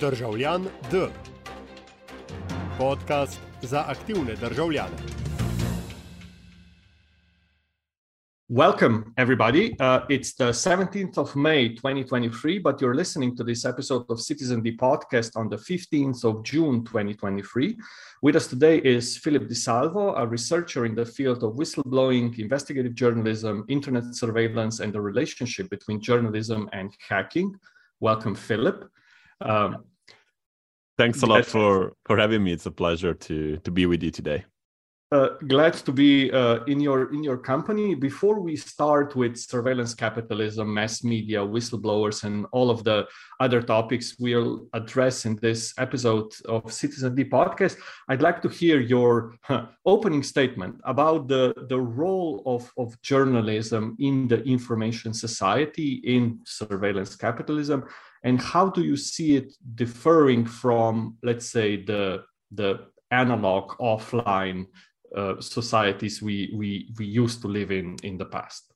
Državljan D. Podcast za aktivne državljane. Welcome, everybody. Uh, it's the 17th of May, 2023, but you're listening to this episode of Citizen D podcast on the 15th of June, 2023. With us today is Philip Di Salvo, a researcher in the field of whistleblowing, investigative journalism, internet surveillance, and the relationship between journalism and hacking. Welcome, Philip. Um, Thanks a lot for for having me. It's a pleasure to to be with you today. Uh, glad to be uh, in your in your company. Before we start with surveillance capitalism, mass media, whistleblowers, and all of the other topics we'll address in this episode of Citizen D podcast, I'd like to hear your huh, opening statement about the the role of of journalism in the information society in surveillance capitalism, and how do you see it differing from, let's say, the the analog offline uh, societies we, we we used to live in in the past?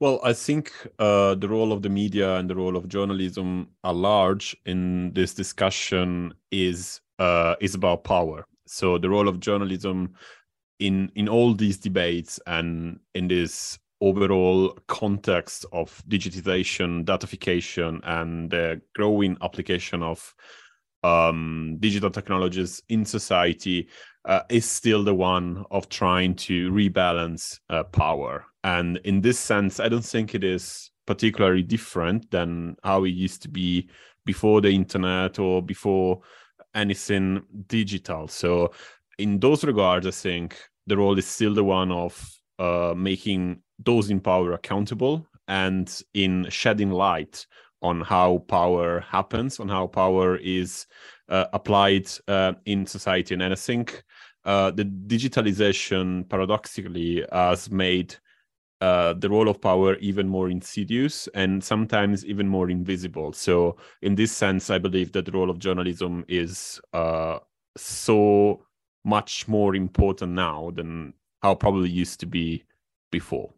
Well i think uh, the role of the media and the role of journalism are large in this discussion is uh, is about power. So the role of journalism in in all these debates and in this overall context of digitization, datafication, and the growing application of um, digital technologies in society uh, is still the one of trying to rebalance uh, power. And in this sense, I don't think it is particularly different than how it used to be before the internet or before anything digital. So, in those regards, I think the role is still the one of uh, making those in power accountable and in shedding light on how power happens, on how power is uh, applied uh, in society. And I think uh, the digitalization paradoxically has made uh, the role of power even more insidious and sometimes even more invisible. So, in this sense, I believe that the role of journalism is uh, so much more important now than how probably used to be before.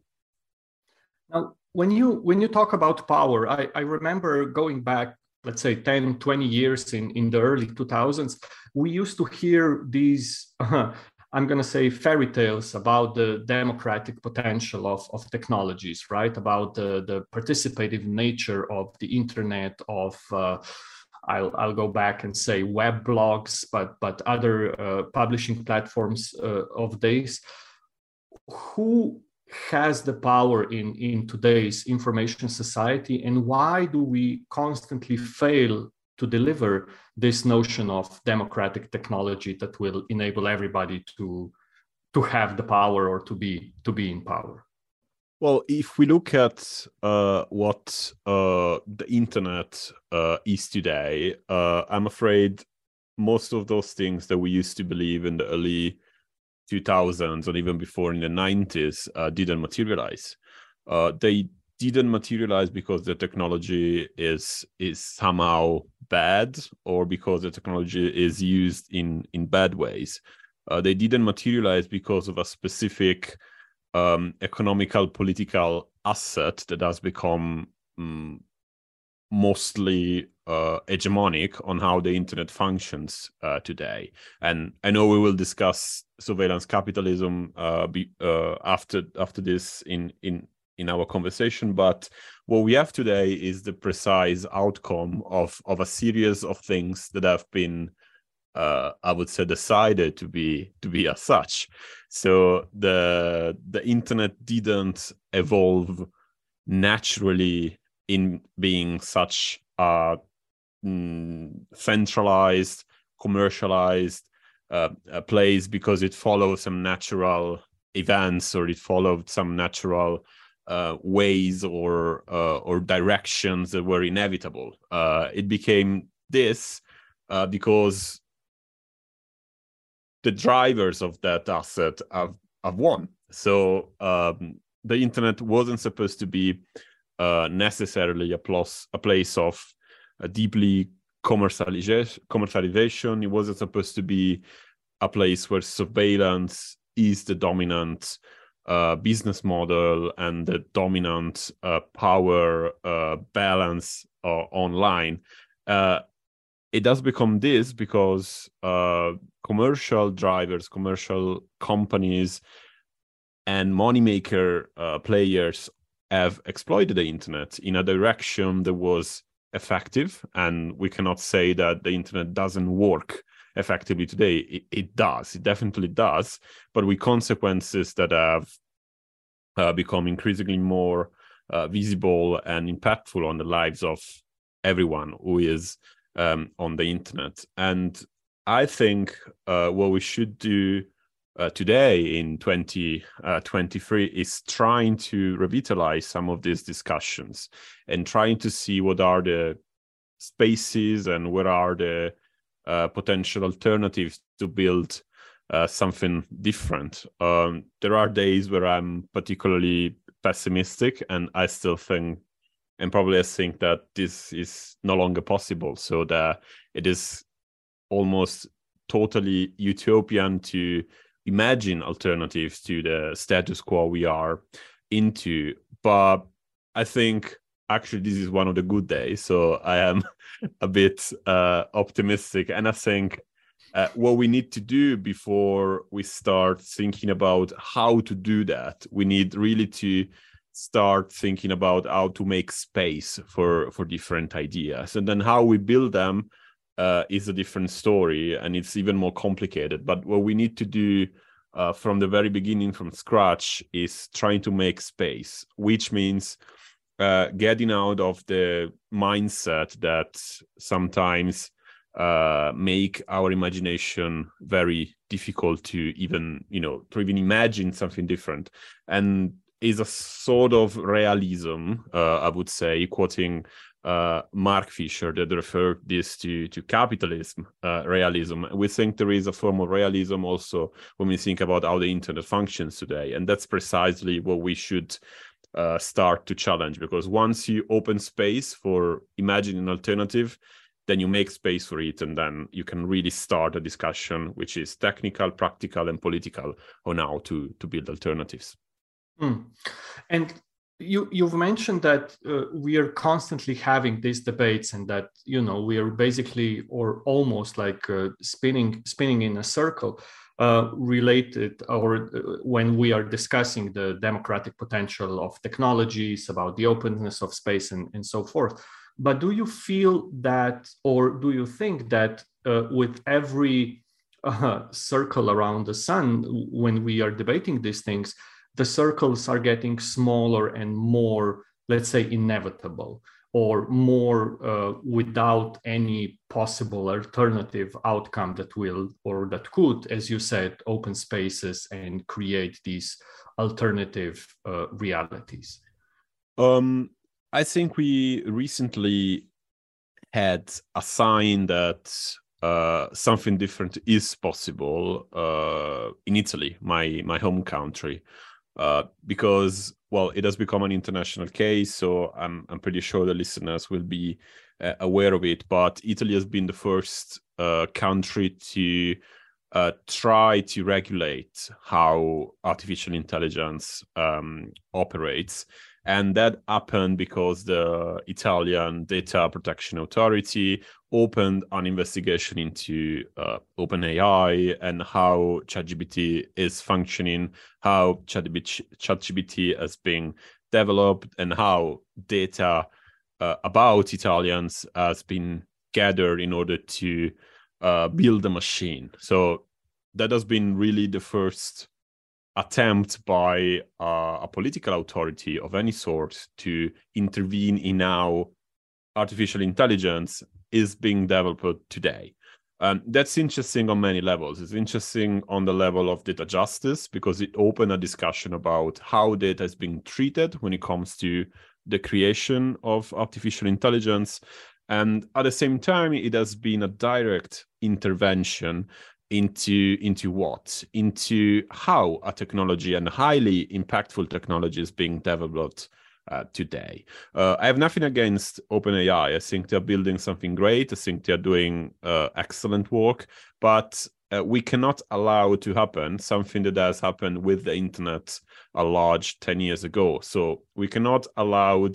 Now, when you when you talk about power, I, I remember going back, let's say 10, 20 years in, in the early 2000s, we used to hear these, uh, I'm going to say fairy tales about the democratic potential of, of technologies, right? About the, the participative nature of the internet, of uh, I'll, I'll go back and say web blogs, but but other uh, publishing platforms uh, of days. Who has the power in, in today's information society and why do we constantly fail to deliver this notion of democratic technology that will enable everybody to to have the power or to be to be in power? Well if we look at uh, what uh, the internet uh, is today uh, i'm afraid most of those things that we used to believe in the early 2000s or even before in the 90s uh, didn't materialize. Uh, they didn't materialize because the technology is is somehow bad or because the technology is used in in bad ways. Uh, they didn't materialize because of a specific um, economical political asset that has become um, mostly uh, hegemonic on how the internet functions uh, today. And I know we will discuss surveillance capitalism uh, be, uh, after after this in in in our conversation. But what we have today is the precise outcome of of a series of things that have been. Uh, I would say decided to be to be as such. So the the internet didn't evolve naturally in being such a mm, centralized, commercialized uh, place because it follows some natural events or it followed some natural uh, ways or uh, or directions that were inevitable. Uh, it became this uh, because the drivers of that asset have, have won. So um, the internet wasn't supposed to be uh, necessarily a, plus, a place of a deeply commercialization, commercialization. It wasn't supposed to be a place where surveillance is the dominant uh, business model and the dominant uh, power uh, balance uh, online. Uh, it does become this because uh, commercial drivers, commercial companies, and moneymaker players have exploited the internet in a direction that was effective. And we cannot say that the internet doesn't work effectively today. It, it does, it definitely does, but with consequences that have uh, become increasingly more uh, visible and impactful on the lives of everyone who is um, on the internet. And I think uh, what we should do uh, today in 2023 uh, is trying to revitalize some of these discussions and trying to see what are the spaces and what are the uh, potential alternatives to build uh, something different. Um, there are days where I'm particularly pessimistic, and I still think, and probably I think that this is no longer possible. So that it is almost totally utopian to imagine alternatives to the status quo we are into. But I think actually this is one of the good days, so I am a bit uh, optimistic, and I think uh, what we need to do before we start thinking about how to do that we need really to start thinking about how to make space for for different ideas and then how we build them uh, is a different story and it's even more complicated. But what we need to do uh, from the very beginning from scratch is trying to make space which means uh, getting out of the mindset that sometimes uh, make our imagination very difficult to even you know to even imagine something different. And is a sort of realism uh, i would say quoting uh, mark fisher that referred this to to capitalism uh, realism we think there is a form of realism also when we think about how the internet functions today and that's precisely what we should uh, start to challenge because once you open space for imagining an alternative then you make space for it and then you can really start a discussion which is technical practical and political on how to to build alternatives mm. and you you've mentioned that uh, we are constantly having these debates and that you know we are basically or almost like uh, spinning spinning in a circle uh, related or uh, when we are discussing the democratic potential of technologies about the openness of space and, and so forth. But do you feel that, or do you think that uh, with every uh, circle around the sun, when we are debating these things, the circles are getting smaller and more, let's say, inevitable or more uh, without any possible alternative outcome that will or that could, as you said, open spaces and create these alternative uh, realities? Um, I think we recently had a sign that uh, something different is possible uh, in Italy, my my home country, uh, because well, it has become an international case, so I'm I'm pretty sure the listeners will be uh, aware of it. But Italy has been the first uh, country to uh, try to regulate how artificial intelligence um, operates and that happened because the Italian Data Protection Authority opened an investigation into uh, OpenAI and how ChatGPT is functioning, how ChatGPT has been developed, and how data uh, about Italians has been gathered in order to uh, build a machine. So that has been really the first attempt by uh, a political authority of any sort to intervene in how artificial intelligence is being developed today. Um, that's interesting on many levels. It's interesting on the level of data justice because it opened a discussion about how data is being treated when it comes to the creation of artificial intelligence. And at the same time, it has been a direct intervention into into what into how a technology and highly impactful technology is being developed uh, today. Uh, I have nothing against OpenAI. I think they're building something great. I think they're doing uh, excellent work, but uh, we cannot allow to happen something that has happened with the internet a large 10 years ago. So we cannot allow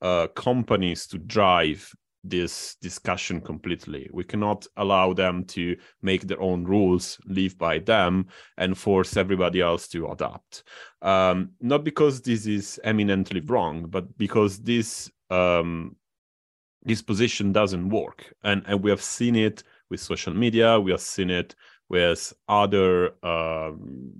uh, companies to drive this discussion completely. We cannot allow them to make their own rules, live by them, and force everybody else to adapt. Um, not because this is eminently wrong, but because this um, this position doesn't work, and and we have seen it with social media. We have seen it with other um,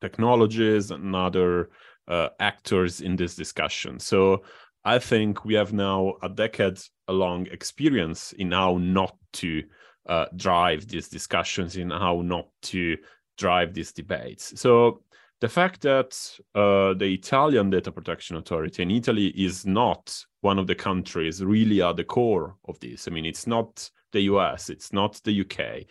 technologies and other uh, actors in this discussion. So I think we have now a decade long experience in how not to uh, drive these discussions, in how not to drive these debates. So the fact that uh, the Italian Data Protection Authority in Italy is not one of the countries really at the core of this. I mean, it's not the US, it's not the UK,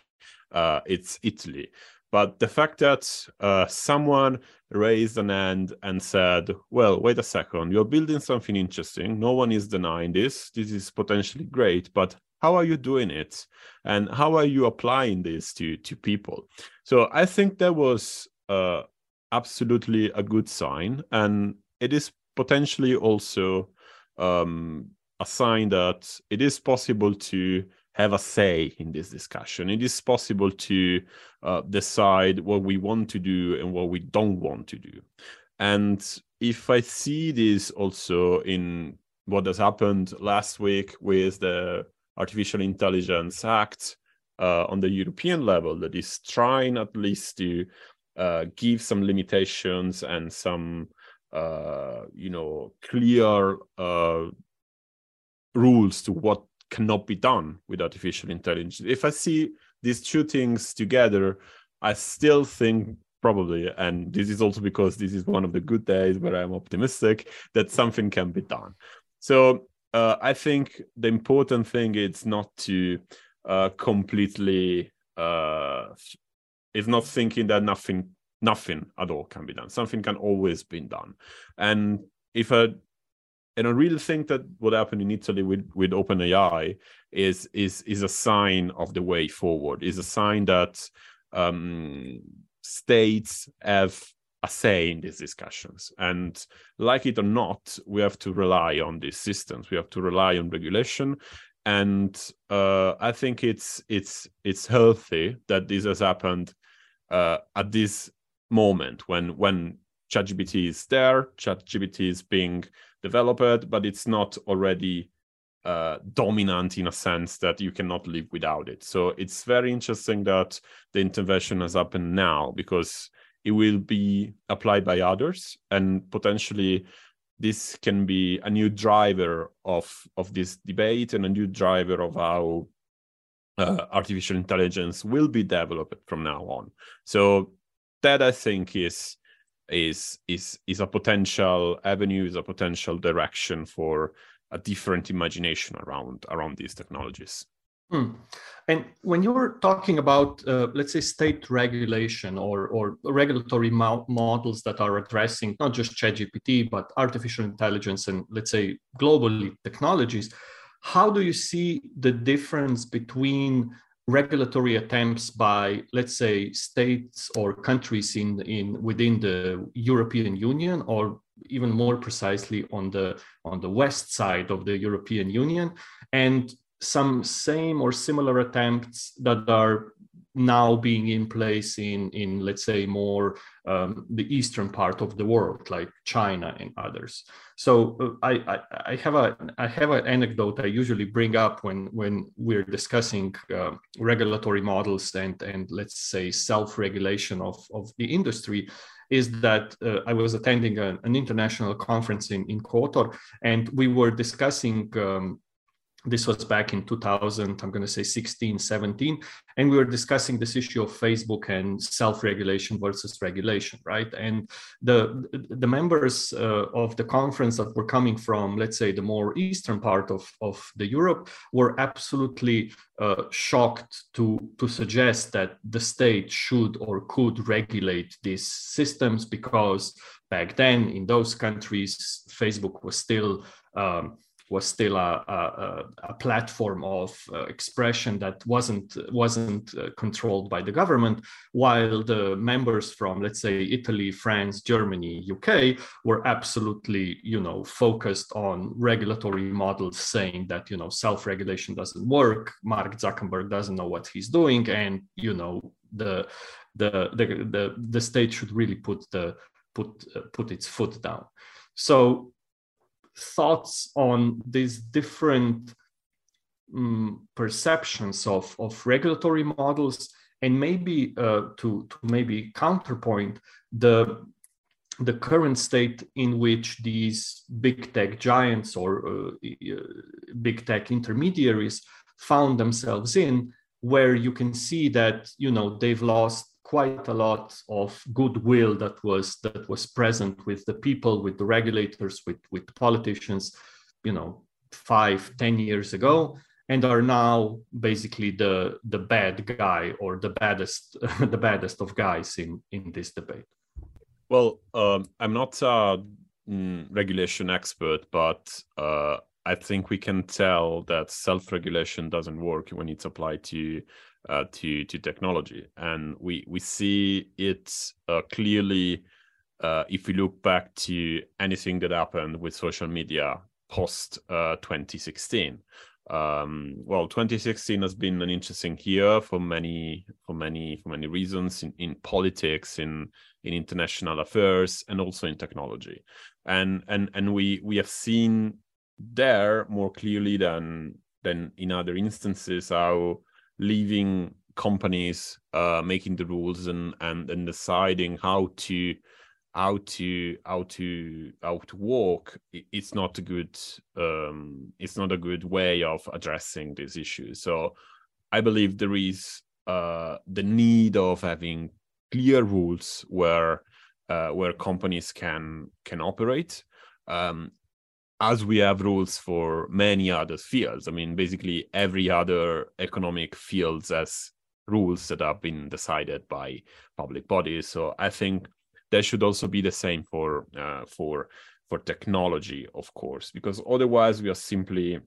uh, it's Italy. But the fact that uh, someone raised an hand and said, well, wait a second, you're building something interesting. No one is denying this. This is potentially great, but how are you doing it? And how are you applying this to, to people? So I think that was uh, absolutely a good sign. And it is potentially also um, a sign that it is possible to have a say in this discussion. It is possible to uh, decide what we want to do and what we don't want to do. And if I see this also in what has happened last week with the Artificial Intelligence Act uh, on the European level, that is trying at least to uh, give some limitations and some, uh, you know, clear uh, rules to what cannot be done with artificial intelligence. If I see these two things together, I still think probably, and this is also because this is one of the good days where I'm optimistic that something can be done. So uh, I think the important thing is not to uh, completely uh, is not thinking that nothing nothing at all can be done. Something can always be done, and if I and I really think that what happened in Italy with with OpenAI is is is a sign of the way forward. Is a sign that um, states have a say in these discussions, and like it or not, we have to rely on these systems. We have to rely on regulation, and uh, I think it's it's it's healthy that this has happened uh, at this moment when when ChatGPT is there, ChatGPT is being developed, but it's not already uh, dominant in a sense that you cannot live without it. So it's very interesting that the intervention has happened now because it will be applied by others and potentially this can be a new driver of of this debate and a new driver of how uh, artificial intelligence will be developed from now on. So that I think is is is is a potential avenue, is a potential direction for a different imagination around around these technologies. Hmm. And when you're talking about, uh, let's say, state regulation or, or regulatory mo- models that are addressing not just ChatGPT, but artificial intelligence and, let's say, globally technologies, how do you see the difference between regulatory attempts by, let's say, states or countries in, in within the European Union, or even more precisely on the on the west side of the European Union, and some same or similar attempts that are now being in place in in let's say more um, the eastern part of the world like china and others. So uh, I, I, I have a i have an anecdote i usually bring up when when we're discussing uh, regulatory models and and let's say self-regulation of of the industry is that uh, I was attending a, an international conference in, in Kotor, and we were discussing um, this was back in 2000 i'm going to say 16 17 and we were discussing this issue of facebook and self-regulation versus regulation right? And the the members uh, of the conference that were coming from let's say the more eastern part of, of the europe were absolutely uh, shocked to to suggest that the state should or could regulate these systems because back then in those countries facebook was still um, was still a, a, a platform of uh, expression that wasn't wasn't uh, controlled by the government, while the members from let's say Italy, France, Germany, UK were absolutely you know focused on regulatory models saying that you know self-regulation doesn't work, Mark Zuckerberg doesn't know what he's doing, and you know the the the the, the state should really put the put uh, put its foot down. So thoughts on these different um, perceptions of, of regulatory models and maybe uh, to, to maybe counterpoint the the current state in which these big tech giants or uh, big tech intermediaries found themselves in where you can see that you know they've lost quite a lot of goodwill that was that was present with the people with the regulators with with politicians you know five ten years ago and are now basically the the bad guy or the baddest the baddest of guys in in this debate. Well um, i'm not a mm, regulation expert but uh, i think we can tell that self-regulation doesn't work when it's applied to uh, to to technology, and we we see it uh, clearly uh, if we look back to anything that happened with social media post uh, 2016. Um, well, 2016 has been an interesting year for many for many for many reasons in, in politics, in in international affairs, and also in technology. And and and we we have seen there more clearly than than in other instances how leaving companies uh, making the rules and, and and deciding how to how to how to how to walk it's not a good um, it's not a good way of addressing these issues. So i believe there is uh, the need of having clear rules where uh, where companies can can operate. Um, as we have rules for many other fields. I mean, basically every other economic fields has rules that have been decided by public bodies. So I think there should also be the same for uh, for for technology, of course, because otherwise we are simply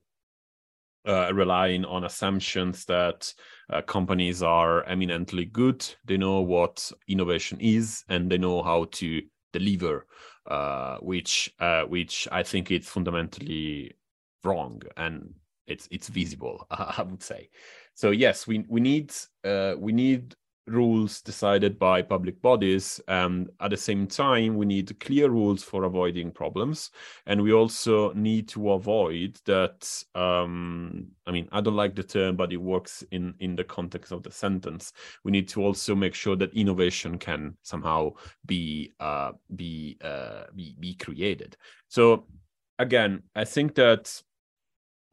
uh, relying on assumptions that uh, companies are eminently good. They know what innovation is, and they know how to deliver uh, which uh, which I think it's fundamentally wrong and it's it's visible. I would say. So yes, we we need uh, we need rules decided by public bodies and at the same time we need clear rules for avoiding problems. And we also need to avoid that um, i mean i don't like the term but it works in in the context of the sentence. We need to also make sure that innovation can somehow be uh, be, uh, be be created. So again i think that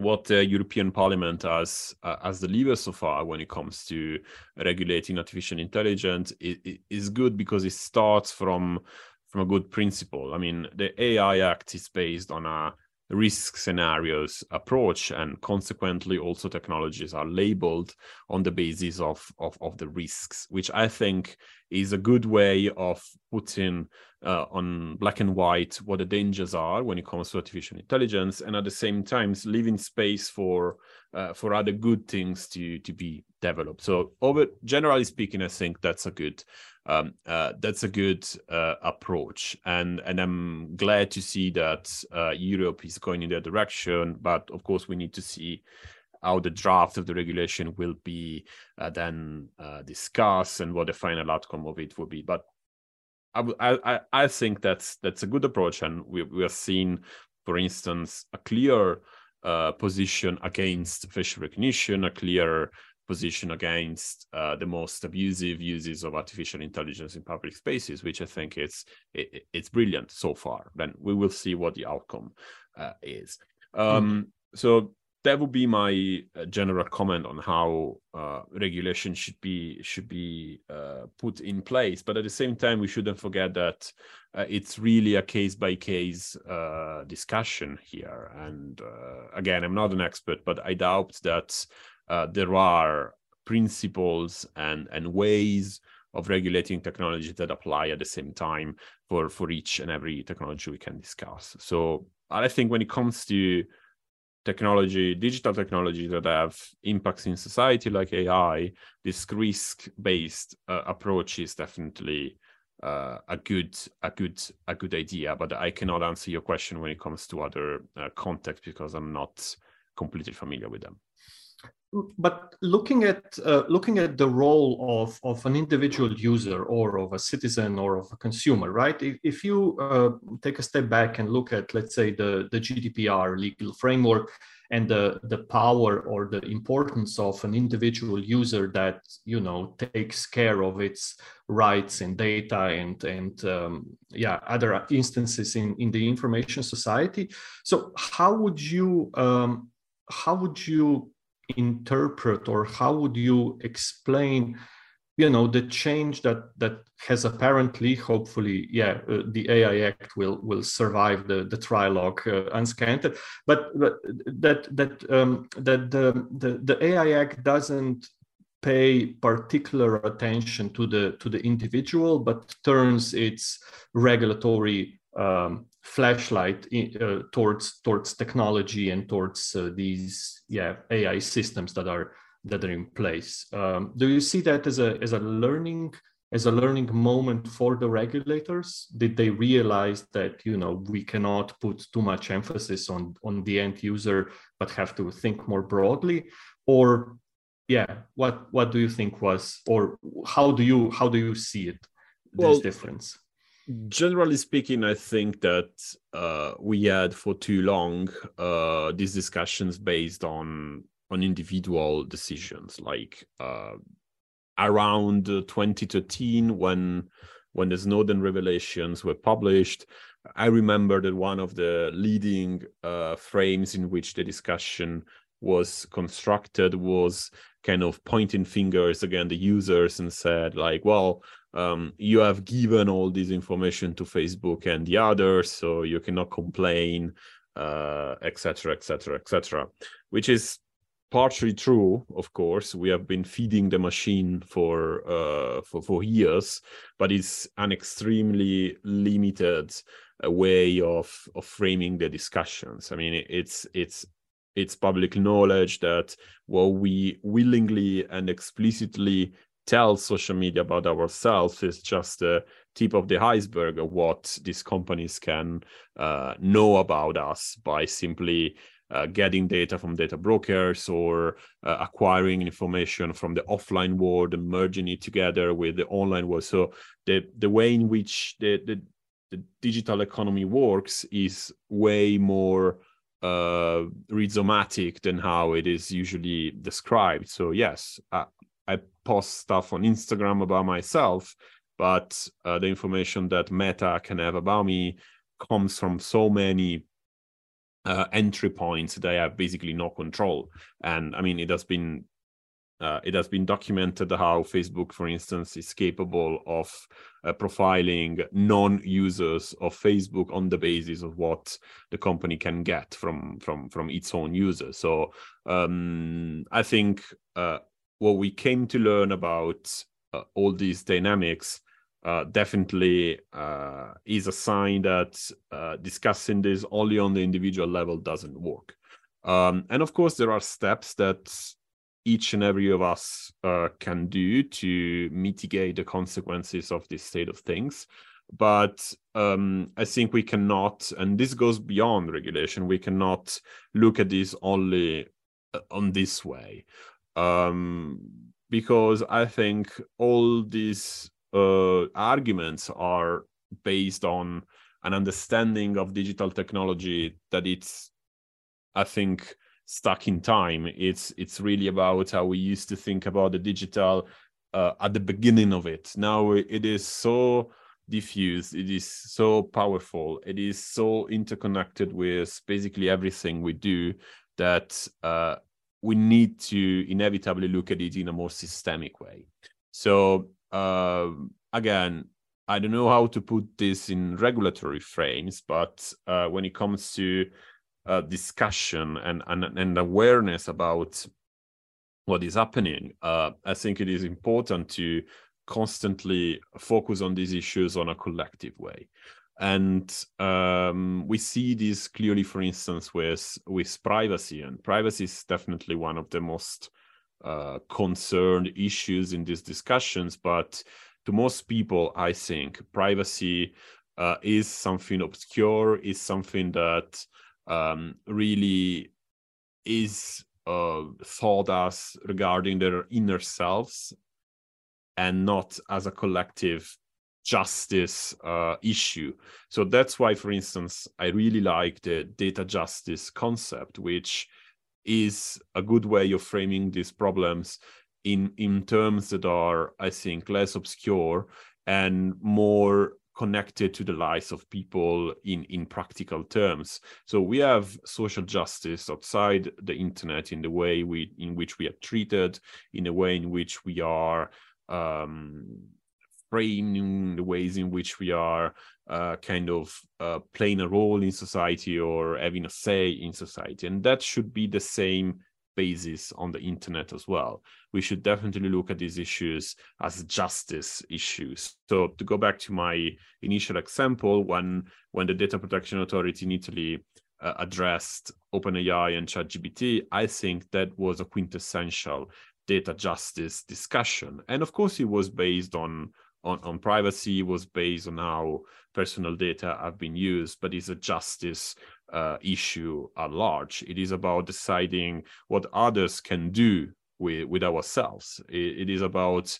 what the European Parliament has uh, as the lever so far when it comes to regulating artificial intelligence is, is good because it starts from from a good principle. I mean, the AI Act is based on a risk scenarios approach and consequently also technologies are labeled on the basis of, of, of the risks which i think is a good way of putting uh, on black and white what the dangers are when it comes to artificial intelligence and at the same time leaving space for uh, for other good things to to be developed. So over generally speaking i think that's a good um, uh, that's a good uh, approach. And and i'm glad to see that uh, europe is going in that direction. But of course we need to see how the draft of the regulation will be uh, then uh, discussed and what the final outcome of it will be. But I, I, I think that's that's a good approach, and we we are seeing, for instance, a clear uh, position against facial recognition, a clear position against uh, the most abusive uses of artificial intelligence in public spaces, which I think it's it, it's brilliant so far. Then we will see what the outcome uh, is. Um, mm. So that would be my uh, general comment on how uh, regulation should be should be uh, put in place. But at the same time, we shouldn't forget that uh, it's really a case by case discussion here. And uh, again, I'm not an expert, but I doubt that uh, there are principles and and ways of regulating technology that apply at the same time for for each and every technology we can discuss. So I think when it comes to technology, digital technology that have impacts in society like AI, this risk-based uh, approach is definitely uh, a good a good a good idea. But I cannot answer your question when it comes to other uh, contexts because I'm not completely familiar with them but looking at uh, looking at the role of, of an individual user or of a citizen or of a consumer right? If, if you uh, take a step back and look at let's say the, the gdpr legal framework and the, the power or the importance of an individual user that you know takes care of its rights and data and and um, yeah other instances in, in the information society. So how would you um, how would you interpret or how would you explain you know the change that that has apparently hopefully yeah uh, the ai act will will survive the the trilogue uh, unscanted but, but that that um, that the, the the ai act doesn't pay particular attention to the to the individual but turns its regulatory um, flashlight in, uh, towards towards technology and towards uh, these yeah AI systems that are that are in place. Um, do you see that as a as a learning as a learning moment for the regulators? Did they realize that you know we cannot put too much emphasis on on the end user, but have to think more broadly, or yeah, what what do you think was, or how do you how do you see it? This well, difference generally speaking, I think that uh, we had for too long uh, these discussions based on on individual decisions, like uh, around 2013 when when the Snowden revelations were published. I remember that one of the leading uh, frames in which the discussion was constructed was kind of pointing fingers again the users and said like well um, you have given all this information to Facebook and the others, so you cannot complain, etc., etc., etc. Which is partially true, of course. We have been feeding the machine for uh, for for years, but it's an extremely limited uh, way of of framing the discussions. I mean, it's it's it's public knowledge that what we willingly and explicitly tell social media about ourselves is just the tip of the iceberg of what these companies can uh, know about us by simply uh, getting data from data brokers or uh, acquiring information from the offline world and merging it together with the online world. So the the way in which the the, the digital economy works is way more uh, rhizomatic than how it is usually described. So yes, uh, I post stuff on Instagram about myself, but uh, the information that Meta can have about me comes from so many uh, entry points that I have basically no control. And I mean, it has been uh, it has been documented how Facebook, for instance, is capable of uh, profiling non-users of Facebook on the basis of what the company can get from from from its own users. So um, I think uh, what we came to learn about uh, all these dynamics uh, definitely uh, is a sign that uh, discussing this only on the individual level doesn't work. Um, and of course, there are steps that each and every of us uh, can do to mitigate the consequences of this state of things. But um, I think we cannot, and this goes beyond regulation, we cannot look at this only uh, on this way um, because I think all these uh, arguments are based on an understanding of digital technology that it's, I think, stuck in time. It's it's really about how we used to think about the digital uh, at the beginning of it. Now it is so diffused it is so powerful it is so interconnected with basically everything we do that uh, we need to inevitably look at it in a more systemic way. So uh, again, I don't know how to put this in regulatory frames, but uh, when it comes to uh, discussion and, and, and awareness about what is happening, uh, I think it is important to constantly focus on these issues on a collective way. And um, we see this clearly for instance with with privacy. And privacy is definitely one of the most uh, concerned issues in these discussions. But to most people i think privacy uh, is something obscure is something that um, really is uh, thought as regarding their inner selves and not as a collective justice uh, issue. So that's why, for instance, I really like the data justice concept, which is a good way of framing these problems in in terms that are, I think, less obscure and more connected to the lives of people in in practical terms so we have social justice outside the internet in the way we in which we are treated in the way in which we are um, framing the ways in which we are uh, kind of uh, playing a role in society or having a say in society. And that should be the same basis on the internet as well. We should definitely look at these issues as justice issues. So to go back to my initial example when when the data protection authority in italy uh, addressed openai and chatgpt i think that was a quintessential data justice discussion. And of course it was based on on, on privacy was based on how personal data have been used, but it's a justice uh, issue at large. It is about deciding what others can do with, with ourselves. It, it is about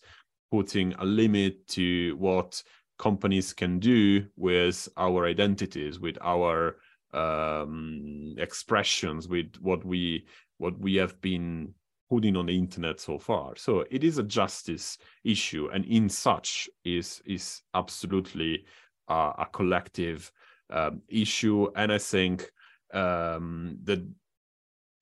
putting a limit to what companies can do with our identities, with our um, expressions, with what we what we have been putting on the internet so far. So it is a justice issue, and in such is is absolutely uh, a collective um, issue. And I think um, that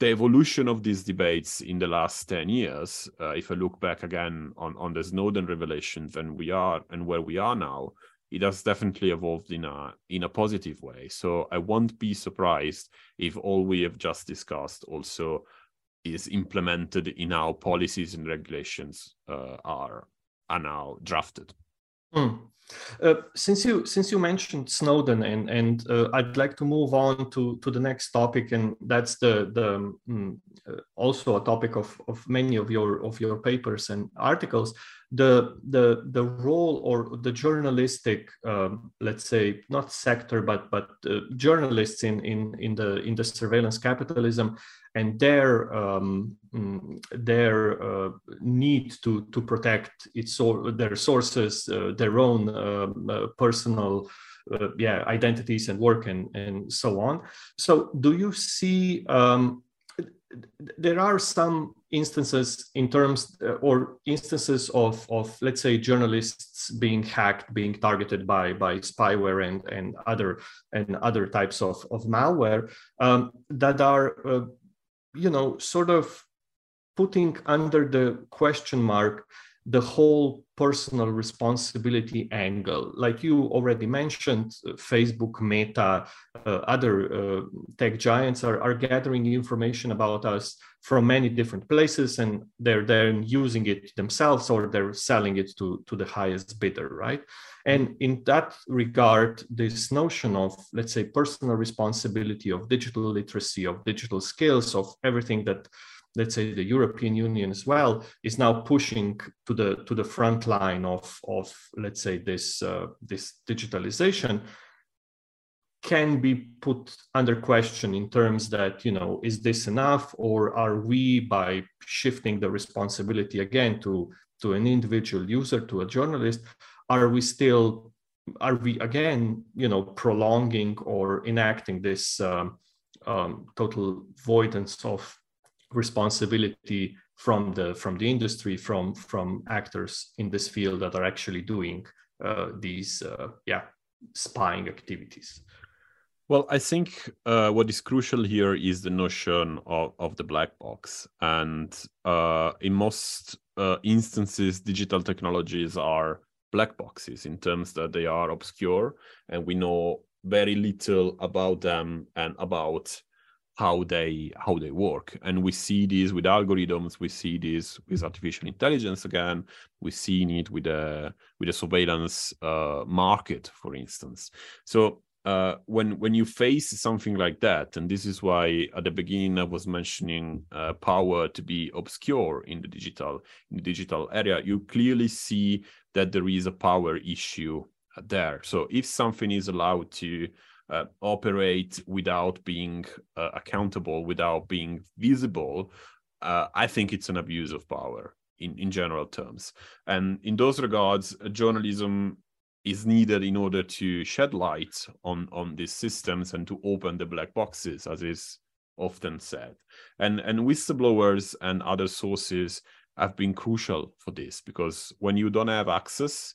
the evolution of these debates in the last 10 years, uh, if I look back again on, on the Snowden revelations and we are and where we are now, it has definitely evolved in a in a positive way. So I won't be surprised if all we have just discussed also is implemented in how policies and regulations uh, are are now drafted. Mm. Uh, since you since you mentioned Snowden and and uh, I'd like to move on to to the next topic and that's the the um, also a topic of of many of your of your papers and articles the the the role or the journalistic um, let's say not sector but but uh, journalists in in in the in the surveillance capitalism and their um, mm, their uh, need to to protect its their sources uh, their own um, uh, personal uh, yeah identities and work and and so on. So do you see um, there are some instances in terms uh, or instances of, of let's say journalists being hacked being targeted by by spyware and and other and other types of, of malware um, that are uh, you know sort of putting under the question mark the whole personal responsibility angle. Like you already mentioned, uh, Facebook, Meta, uh, other uh, tech giants are, are gathering information about us from many different places and they're then using it themselves or they're selling it to, to the highest bidder, right? And in that regard, this notion of, let's say, personal responsibility of digital literacy, of digital skills, of everything that let's say the European Union as well is now pushing to the to the front line of of let's say this uh, this digitalization can be put under question in terms that you know is this enough or are we by shifting the responsibility again to to an individual user to a journalist are we still are we again you know prolonging or enacting this um, um, total avoidance of responsibility from the from the industry from from actors in this field that are actually doing uh, these uh, yeah spying activities. Well i think uh, what is crucial here is the notion of, of the black box. And uh, in most uh, instances digital technologies are black boxes in terms that they are obscure and we know very little about them and about how they how they work. And we see this with algorithms we see this with artificial intelligence again we see it with a with a surveillance uh, market for instance. So uh, when when you face something like that and this is why at the beginning i was mentioning uh, power to be obscure in the digital in the digital area you clearly see that there is a power issue there. So if something is allowed to uh, operate without being uh, accountable, without being visible, uh, I think it's an abuse of power in, in general terms. And in those regards, journalism is needed in order to shed light on, on these systems and to open the black boxes, as is often said. And, and whistleblowers and other sources have been crucial for this because when you don't have access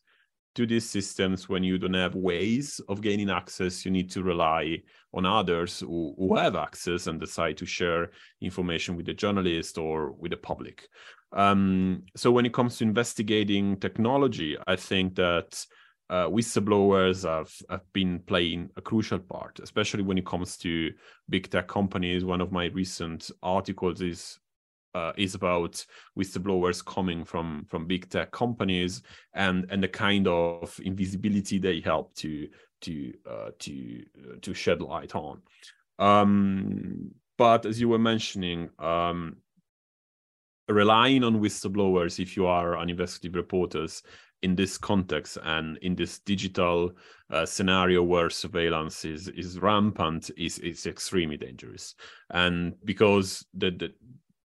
to these systems when you don't have ways of gaining access you need to rely on others who, who have access and decide to share information with the journalist or with the public um, so when it comes to investigating technology i think that uh, whistleblowers have, have been playing a crucial part, especially when it comes to big tech companies. One of my recent articles is uh, is about whistleblowers coming from from big tech companies and and the kind of invisibility they help to to uh, to uh, to shed light on. Um, but as you were mentioning, um, relying on whistleblowers if you are an investigative reporters in this context and in this digital uh, scenario where surveillance is is rampant is is extremely dangerous and because the, the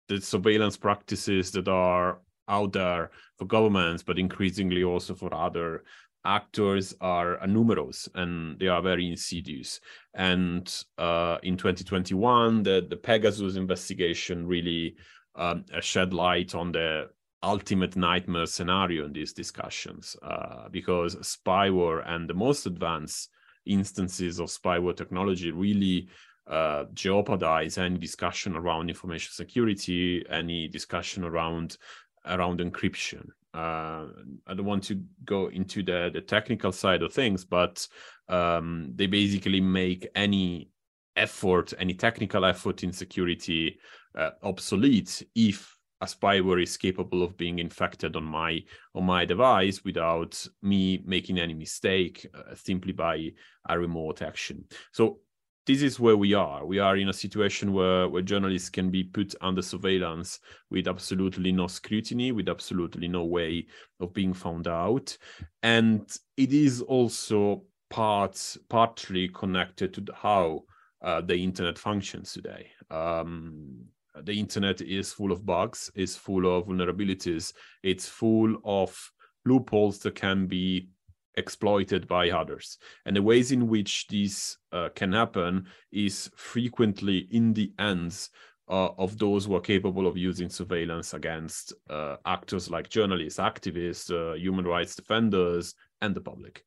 the surveillance practices that are out there for governments, but increasingly also for other actors are numerous and they are very insidious. And uh, in 2021, the, the Pegasus investigation really um, shed light on the ultimate nightmare scenario in these discussions uh, because spyware and the most advanced instances of spyware technology really uh, jeopardize any discussion around information security, any discussion around around encryption. Uh, I don't want to go into the the technical side of things, but um, they basically make any effort, any technical effort in security uh, obsolete if a spyware is capable of being infected on my on my device without me making any mistake uh, simply by a remote action. So this is where we are. We are in a situation where, where journalists can be put under surveillance with absolutely no scrutiny, with absolutely no way of being found out. And it is also part, partly connected to how uh, the internet functions today. Um, the internet is full of bugs, is full of vulnerabilities, it's full of loopholes that can be exploited by others. And the ways in which this uh, can happen is frequently in the hands uh, of those who are capable of using surveillance against uh, actors like journalists, activists, uh, human rights defenders, and the public.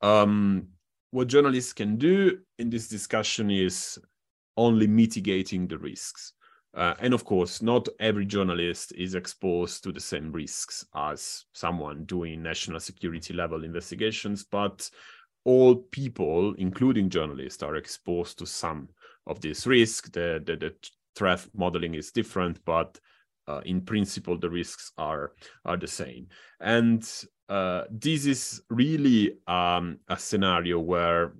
Um, what journalists can do in this discussion is only mitigating the risks. Uh, and of course, not every journalist is exposed to the same risks as someone doing national security level investigations, but all people, including journalists, are exposed to some of this risk. The, the, the threat modeling is different, but uh, in principle, the risks are, are the same. And uh, this is really um, a scenario where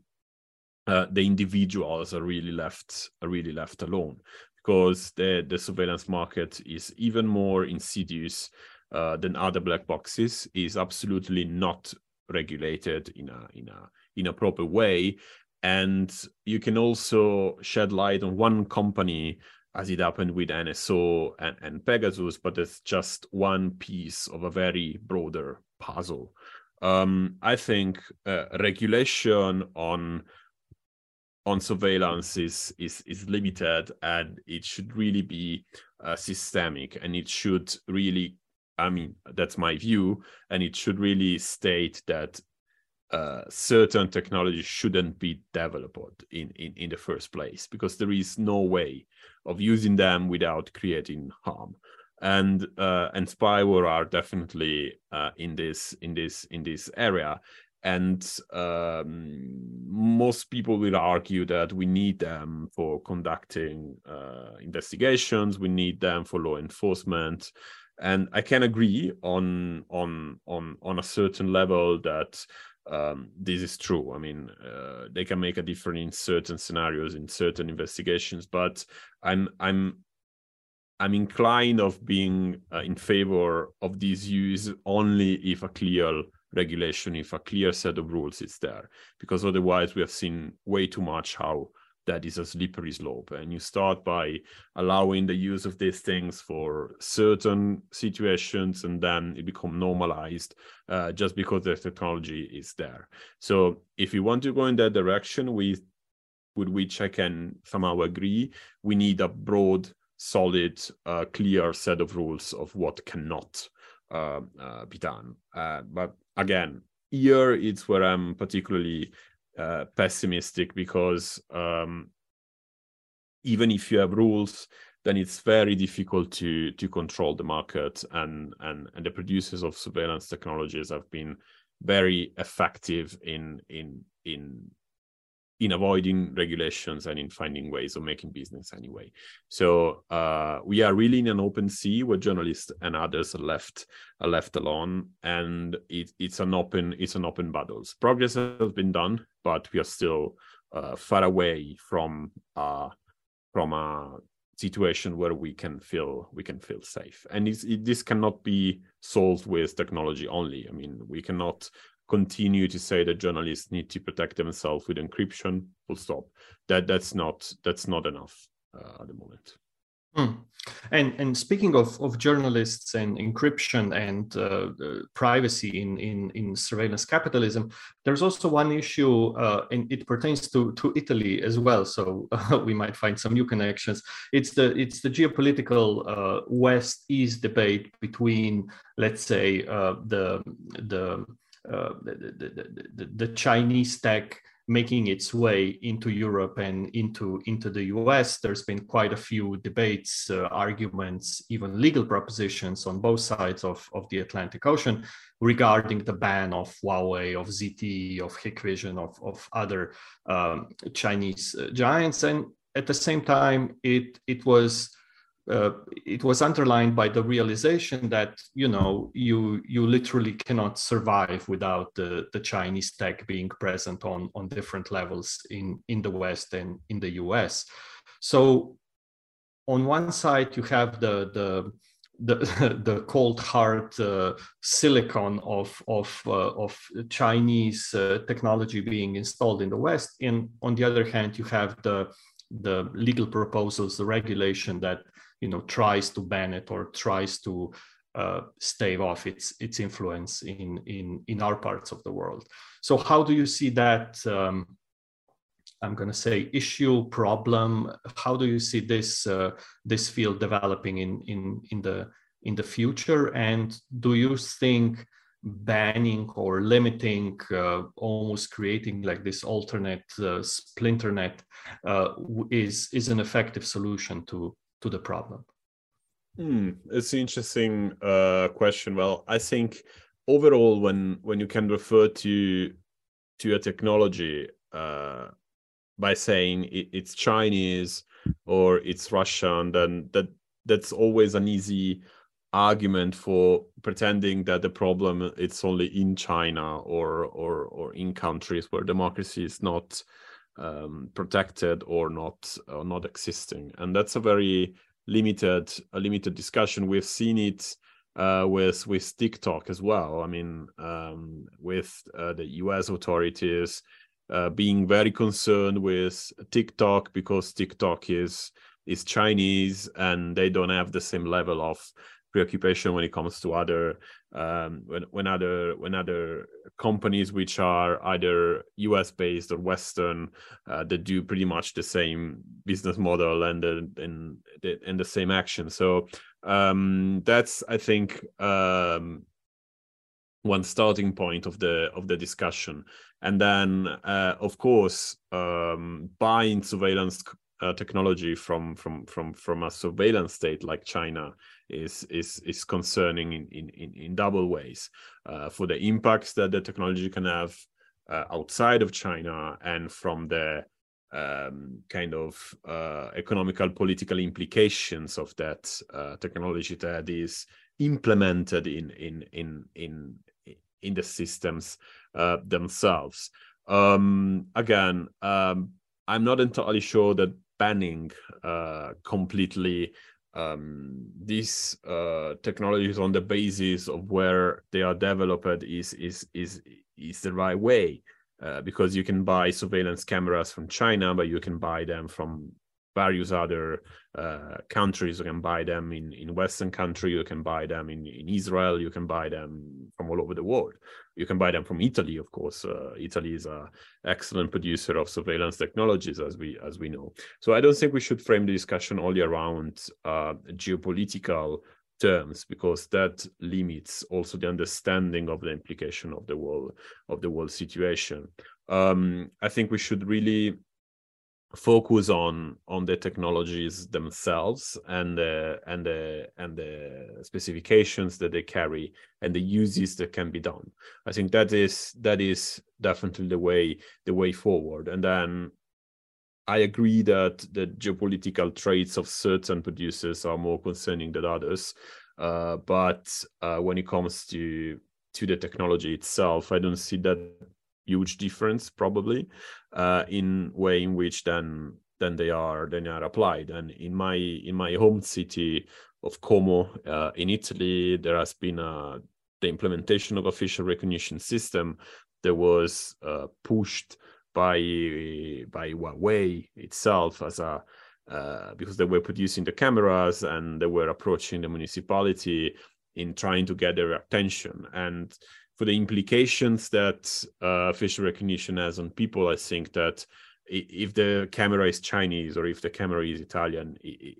uh, the individuals are really left are really left alone because the, the surveillance market is even more insidious uh, than other black boxes, is absolutely not regulated in a in a in a proper way, and you can also shed light on one company as it happened with NSO and, and Pegasus, but it's just one piece of a very broader puzzle. Um, I think uh, regulation on on surveillance is is is limited and it should really be uh, systemic and it should really i mean that's my view and it should really state that uh, certain technology shouldn't be developed in, in in the first place because there is no way of using them without creating harm. And uh, and spyware are definitely uh, in this in this in this area and um, most people will argue that we need them for conducting uh, investigations we need them for law enforcement. And i can agree on on on on a certain level that um, this is true. I mean uh, they can make a difference in certain scenarios in certain investigations but i'm i'm i'm inclined of being uh, in favor of these use only if a clear regulation if a clear set of rules is there because otherwise we have seen way too much how that is a slippery slope. And you start by allowing the use of these things for certain situations and then it become normalized uh, just because the technology is there. So if you want to go in that direction with with which i can somehow agree we need a broad solid uh, clear set of rules of what cannot uh, uh be done. Uh, but again, here it's where I'm particularly uh, pessimistic because um, even if you have rules, then it's very difficult to to control the market, and and and the producers of surveillance technologies have been very effective in in in in avoiding regulations and in finding ways of making business anyway. So uh, we are really in an open sea where journalists and others are left are left alone, and it, it's an open it's an open battles. Progress has been done, but we are still uh, far away from uh, from a situation where we can feel we can feel safe. And it, this cannot be solved with technology only. I mean, we cannot continue to say that journalists need to protect themselves with encryption full stop. That that's not that's not enough uh, at the moment. Mm. and and speaking of, of journalists and encryption and uh, privacy in, in in surveillance capitalism there's also one issue uh, and it pertains to to italy as well so we might find some new connections. It's the it's the geopolitical uh, west east debate between let's say uh, the the uh, the, the, the, the, Chinese tech making its way into Europe and into, into the US. There's been quite a few debates, uh, arguments, even legal propositions on both sides of, of the Atlantic Ocean regarding the ban of Huawei, of ZTE, of Hikvision, of, of other um, Chinese uh, giants. And at the same time, it, it was uh, it was underlined by the realization that you know you you literally cannot survive without the, the Chinese tech being present on on different levels in in the West and in the US. So on one side you have the the the, the cold hard uh, silicon of of uh, of Chinese uh, technology being installed in the West, and on the other hand, you have the the legal proposals, the regulation that you know tries to ban it or tries to uh, stave off its its influence in in in our parts of the world. So how do you see that? Um, I'm going to say issue problem. How do you see this uh, this field developing in in in the in the future? And do you think banning or limiting, uh, almost creating like this alternate uh, splinter net, uh, is is an effective solution to to the problem? Hmm, it's an interesting uh, question. Well, I think overall, when when you can refer to to a technology uh, by saying it, it's Chinese or it's Russian, then that that's always an easy argument for pretending that the problem it's only in China or or or in countries where democracy is not um, protected or not or not existing, and that's a very limited a limited discussion. We've seen it uh, with with TikTok as well. I mean, um, with uh, the U.S. authorities uh, being very concerned with TikTok because TikTok is is Chinese and they don't have the same level of preoccupation when it comes to other um, when when other when other companies which are either US based or Western uh, that do pretty much the same business model and the, and the, and the same action. So um, that's I think um, one starting point of the of the discussion, and then uh, of course um, buying surveillance uh, technology from from from from a surveillance state like China is is is concerning in in in, double ways uh, for the impacts that the technology can have uh, outside of China and from the um, kind of uh, economical political implications of that uh, technology that is implemented in in in in in the systems uh, themselves. Um, again, um, I'm not entirely sure that banning uh, completely um, these uh, technologies on the basis of where they are developed is is is is the right way uh, because you can buy surveillance cameras from China, but you can buy them from various other uh, countries. You can buy them in, in Western country. You can buy them in, in Israel. You can buy them from all over the world. You can buy them from Italy, of course. Uh, Italy is an excellent producer of surveillance technologies, as we as we know. So I don't think we should frame the discussion only around uh, geopolitical terms because that limits also the understanding of the implication of the world of the world situation. Um, I think we should really focus on on the technologies themselves and the and the and the specifications that they carry and the uses that can be done. I think that is that is definitely the way the way forward. And then i agree that the geopolitical traits of certain producers are more concerning than others. Uh, but uh, when it comes to to the technology itself i don't see that huge difference probably uh, in way in which then then they are then are applied. And in my in my home city of Como uh, in Italy, there has been a the implementation of a facial recognition system that was uh, pushed by by Huawei itself as a uh, because they were producing the cameras and they were approaching the municipality in trying to get their attention and for the implications that uh, facial recognition has on people, I think that if the camera is Chinese or if the camera is Italian, it,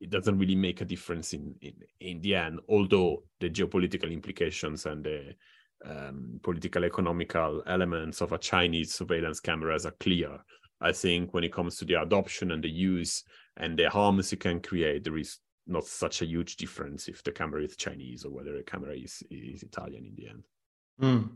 it doesn't really make a difference in, in, in the end, although the geopolitical implications and the um, political economical elements of a Chinese surveillance cameras are clear. I think when it comes to the adoption and the use and the harms it can create, there is not such a huge difference if the camera is Chinese or whether the camera is, is Italian in the end. Mm.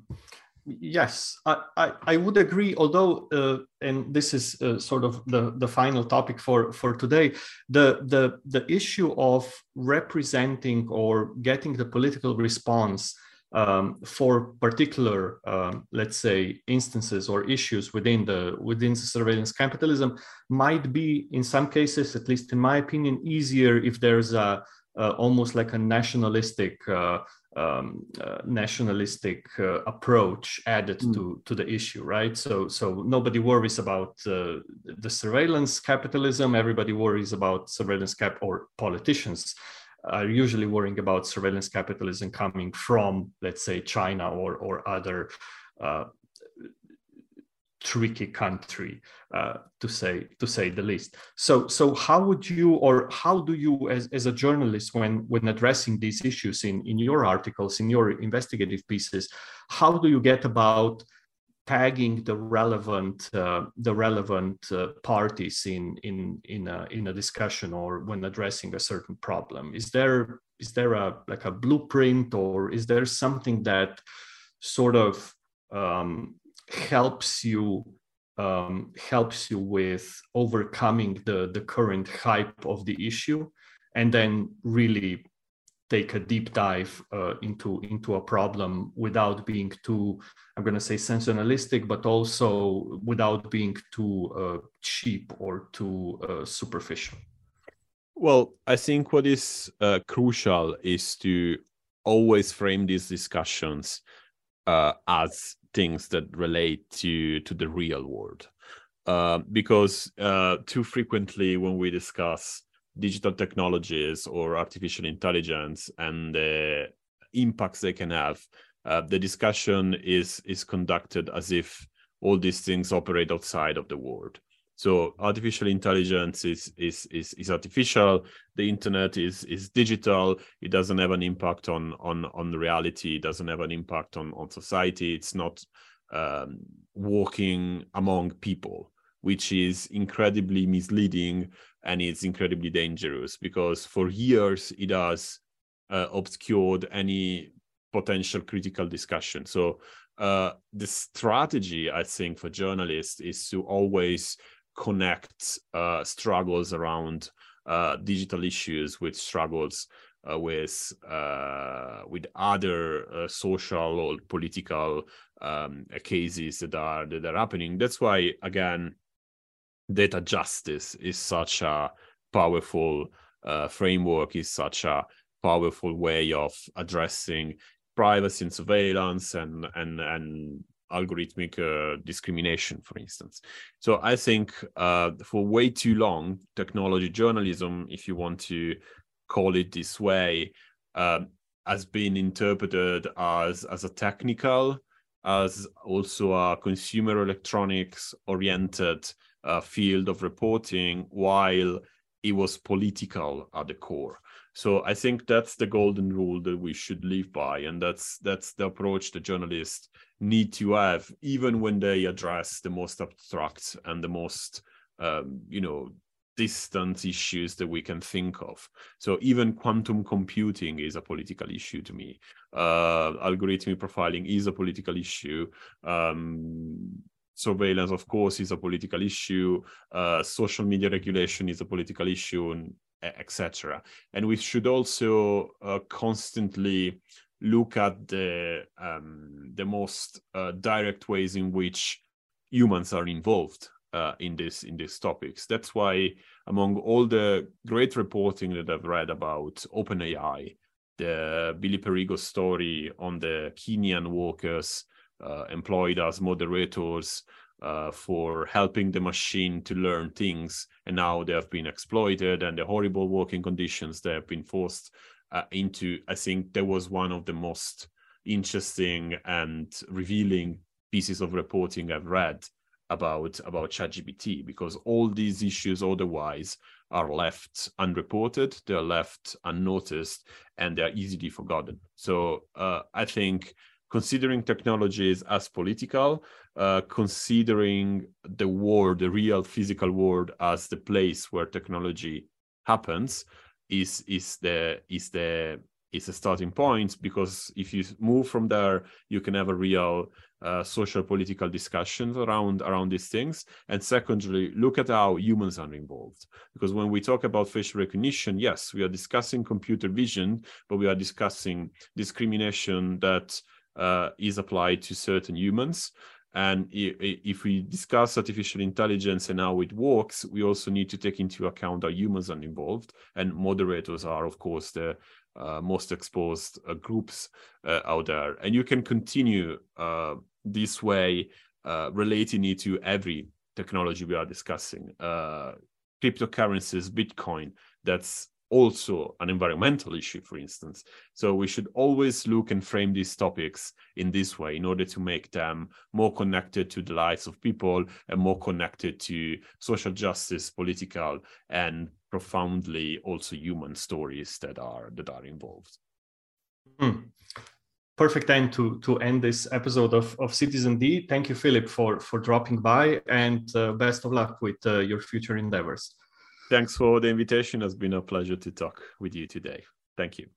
Yes, I, I, I, would agree. Although, uh, and this is uh, sort of the, the final topic for, for today, the, the, the issue of representing or getting the political response um, for particular, um, let's say, instances or issues within the within surveillance capitalism might be, in some cases, at least in my opinion, easier if there's a, a almost like a nationalistic uh, um, uh, nationalistic uh, approach added mm. to to the issue, right? So so nobody worries about uh, the surveillance capitalism. Everybody worries about surveillance cap, or politicians are usually worrying about surveillance capitalism coming from, let's say, China or or other uh, tricky country uh, to say to say the least. So so how would you or how do you as, as a journalist when when addressing these issues in in your articles in your investigative pieces how do you get about tagging the relevant uh, the relevant uh, parties in in in a, in a discussion or when addressing a certain problem? Is there is there a like a blueprint or is there something that sort of um, helps you um, helps you with overcoming the the current hype of the issue and then really take a deep dive uh, into into a problem without being too i'm going to say sensationalistic but also without being too uh, cheap or too uh, superficial. Well i think what is uh, crucial is to always frame these discussions uh, as things that relate to to the real world. Uh, because uh, too frequently when we discuss digital technologies or artificial intelligence and the impacts they can have uh, the discussion is is conducted as if all these things operate outside of the world so artificial intelligence is is is, is artificial. The internet is is digital. It doesn't have an impact on on on reality. It doesn't have an impact on on society. It's not um, walking among people, which is incredibly misleading and it's incredibly dangerous because for years it has uh, obscured any potential critical discussion. So uh, the strategy I think for journalists is to always connect uh, struggles around uh, digital issues with struggles uh, with uh, with other uh, social or political um, cases that are that are happening. That's why again, data justice is such a powerful uh, framework, is such a powerful way of addressing privacy and surveillance and and and algorithmic uh, discrimination, for instance. So I think uh, for way too long, technology journalism, if you want to call it this way, uh, has been interpreted as as a technical, as also a consumer electronics oriented uh, field of reporting, while it was political at the core. So I think that's the golden rule that we should live by, and that's that's the approach the journalists need to have, even when they address the most abstract and the most um, you know distant issues that we can think of. So even quantum computing is a political issue to me. Uh, algorithmic profiling is a political issue. Um, surveillance, of course, is a political issue. Uh, social media regulation is a political issue, and etc. And we should also uh, constantly look at the um, the most uh, direct ways in which humans are involved uh, in this in these topics. That's why among all the great reporting that I've read about OpenAI, the Billy Perrigo story on the Kenyan workers uh, employed as moderators uh, for helping the machine to learn things, and now they have been exploited, and the horrible working conditions they have been forced uh, into. I think that was one of the most interesting and revealing pieces of reporting I've read about about ChatGPT because all these issues otherwise are left unreported, they're left unnoticed, and they're easily forgotten. So uh, I think considering technologies as political, uh, considering the world, the real physical world, as the place where technology happens, is is the is the is a starting point because if you move from there you can have a real uh, social political discussions around around these things. And secondly look at how humans are involved. Because when we talk about facial recognition yes we are discussing computer vision but we are discussing discrimination that uh, is applied to certain humans and if we discuss artificial intelligence and how it works, we also need to take into account how humans are involved. And moderators are, of course, the uh, most exposed uh, groups uh, out there. And you can continue uh, this way, uh, relating it to every technology we are discussing. Uh, cryptocurrencies, Bitcoin, that's also an environmental issue, for instance. So we should always look and frame these topics in this way in order to make them more connected to the lives of people and more connected to social justice, political, and profoundly also human stories that are that are involved. Hmm. Perfect time to to end this episode of, of Citizen D. Thank you, Philip, for for dropping by, and uh, best of luck with uh, your future endeavors. Thanks for the invitation. It's been a pleasure to talk with you today. Thank you.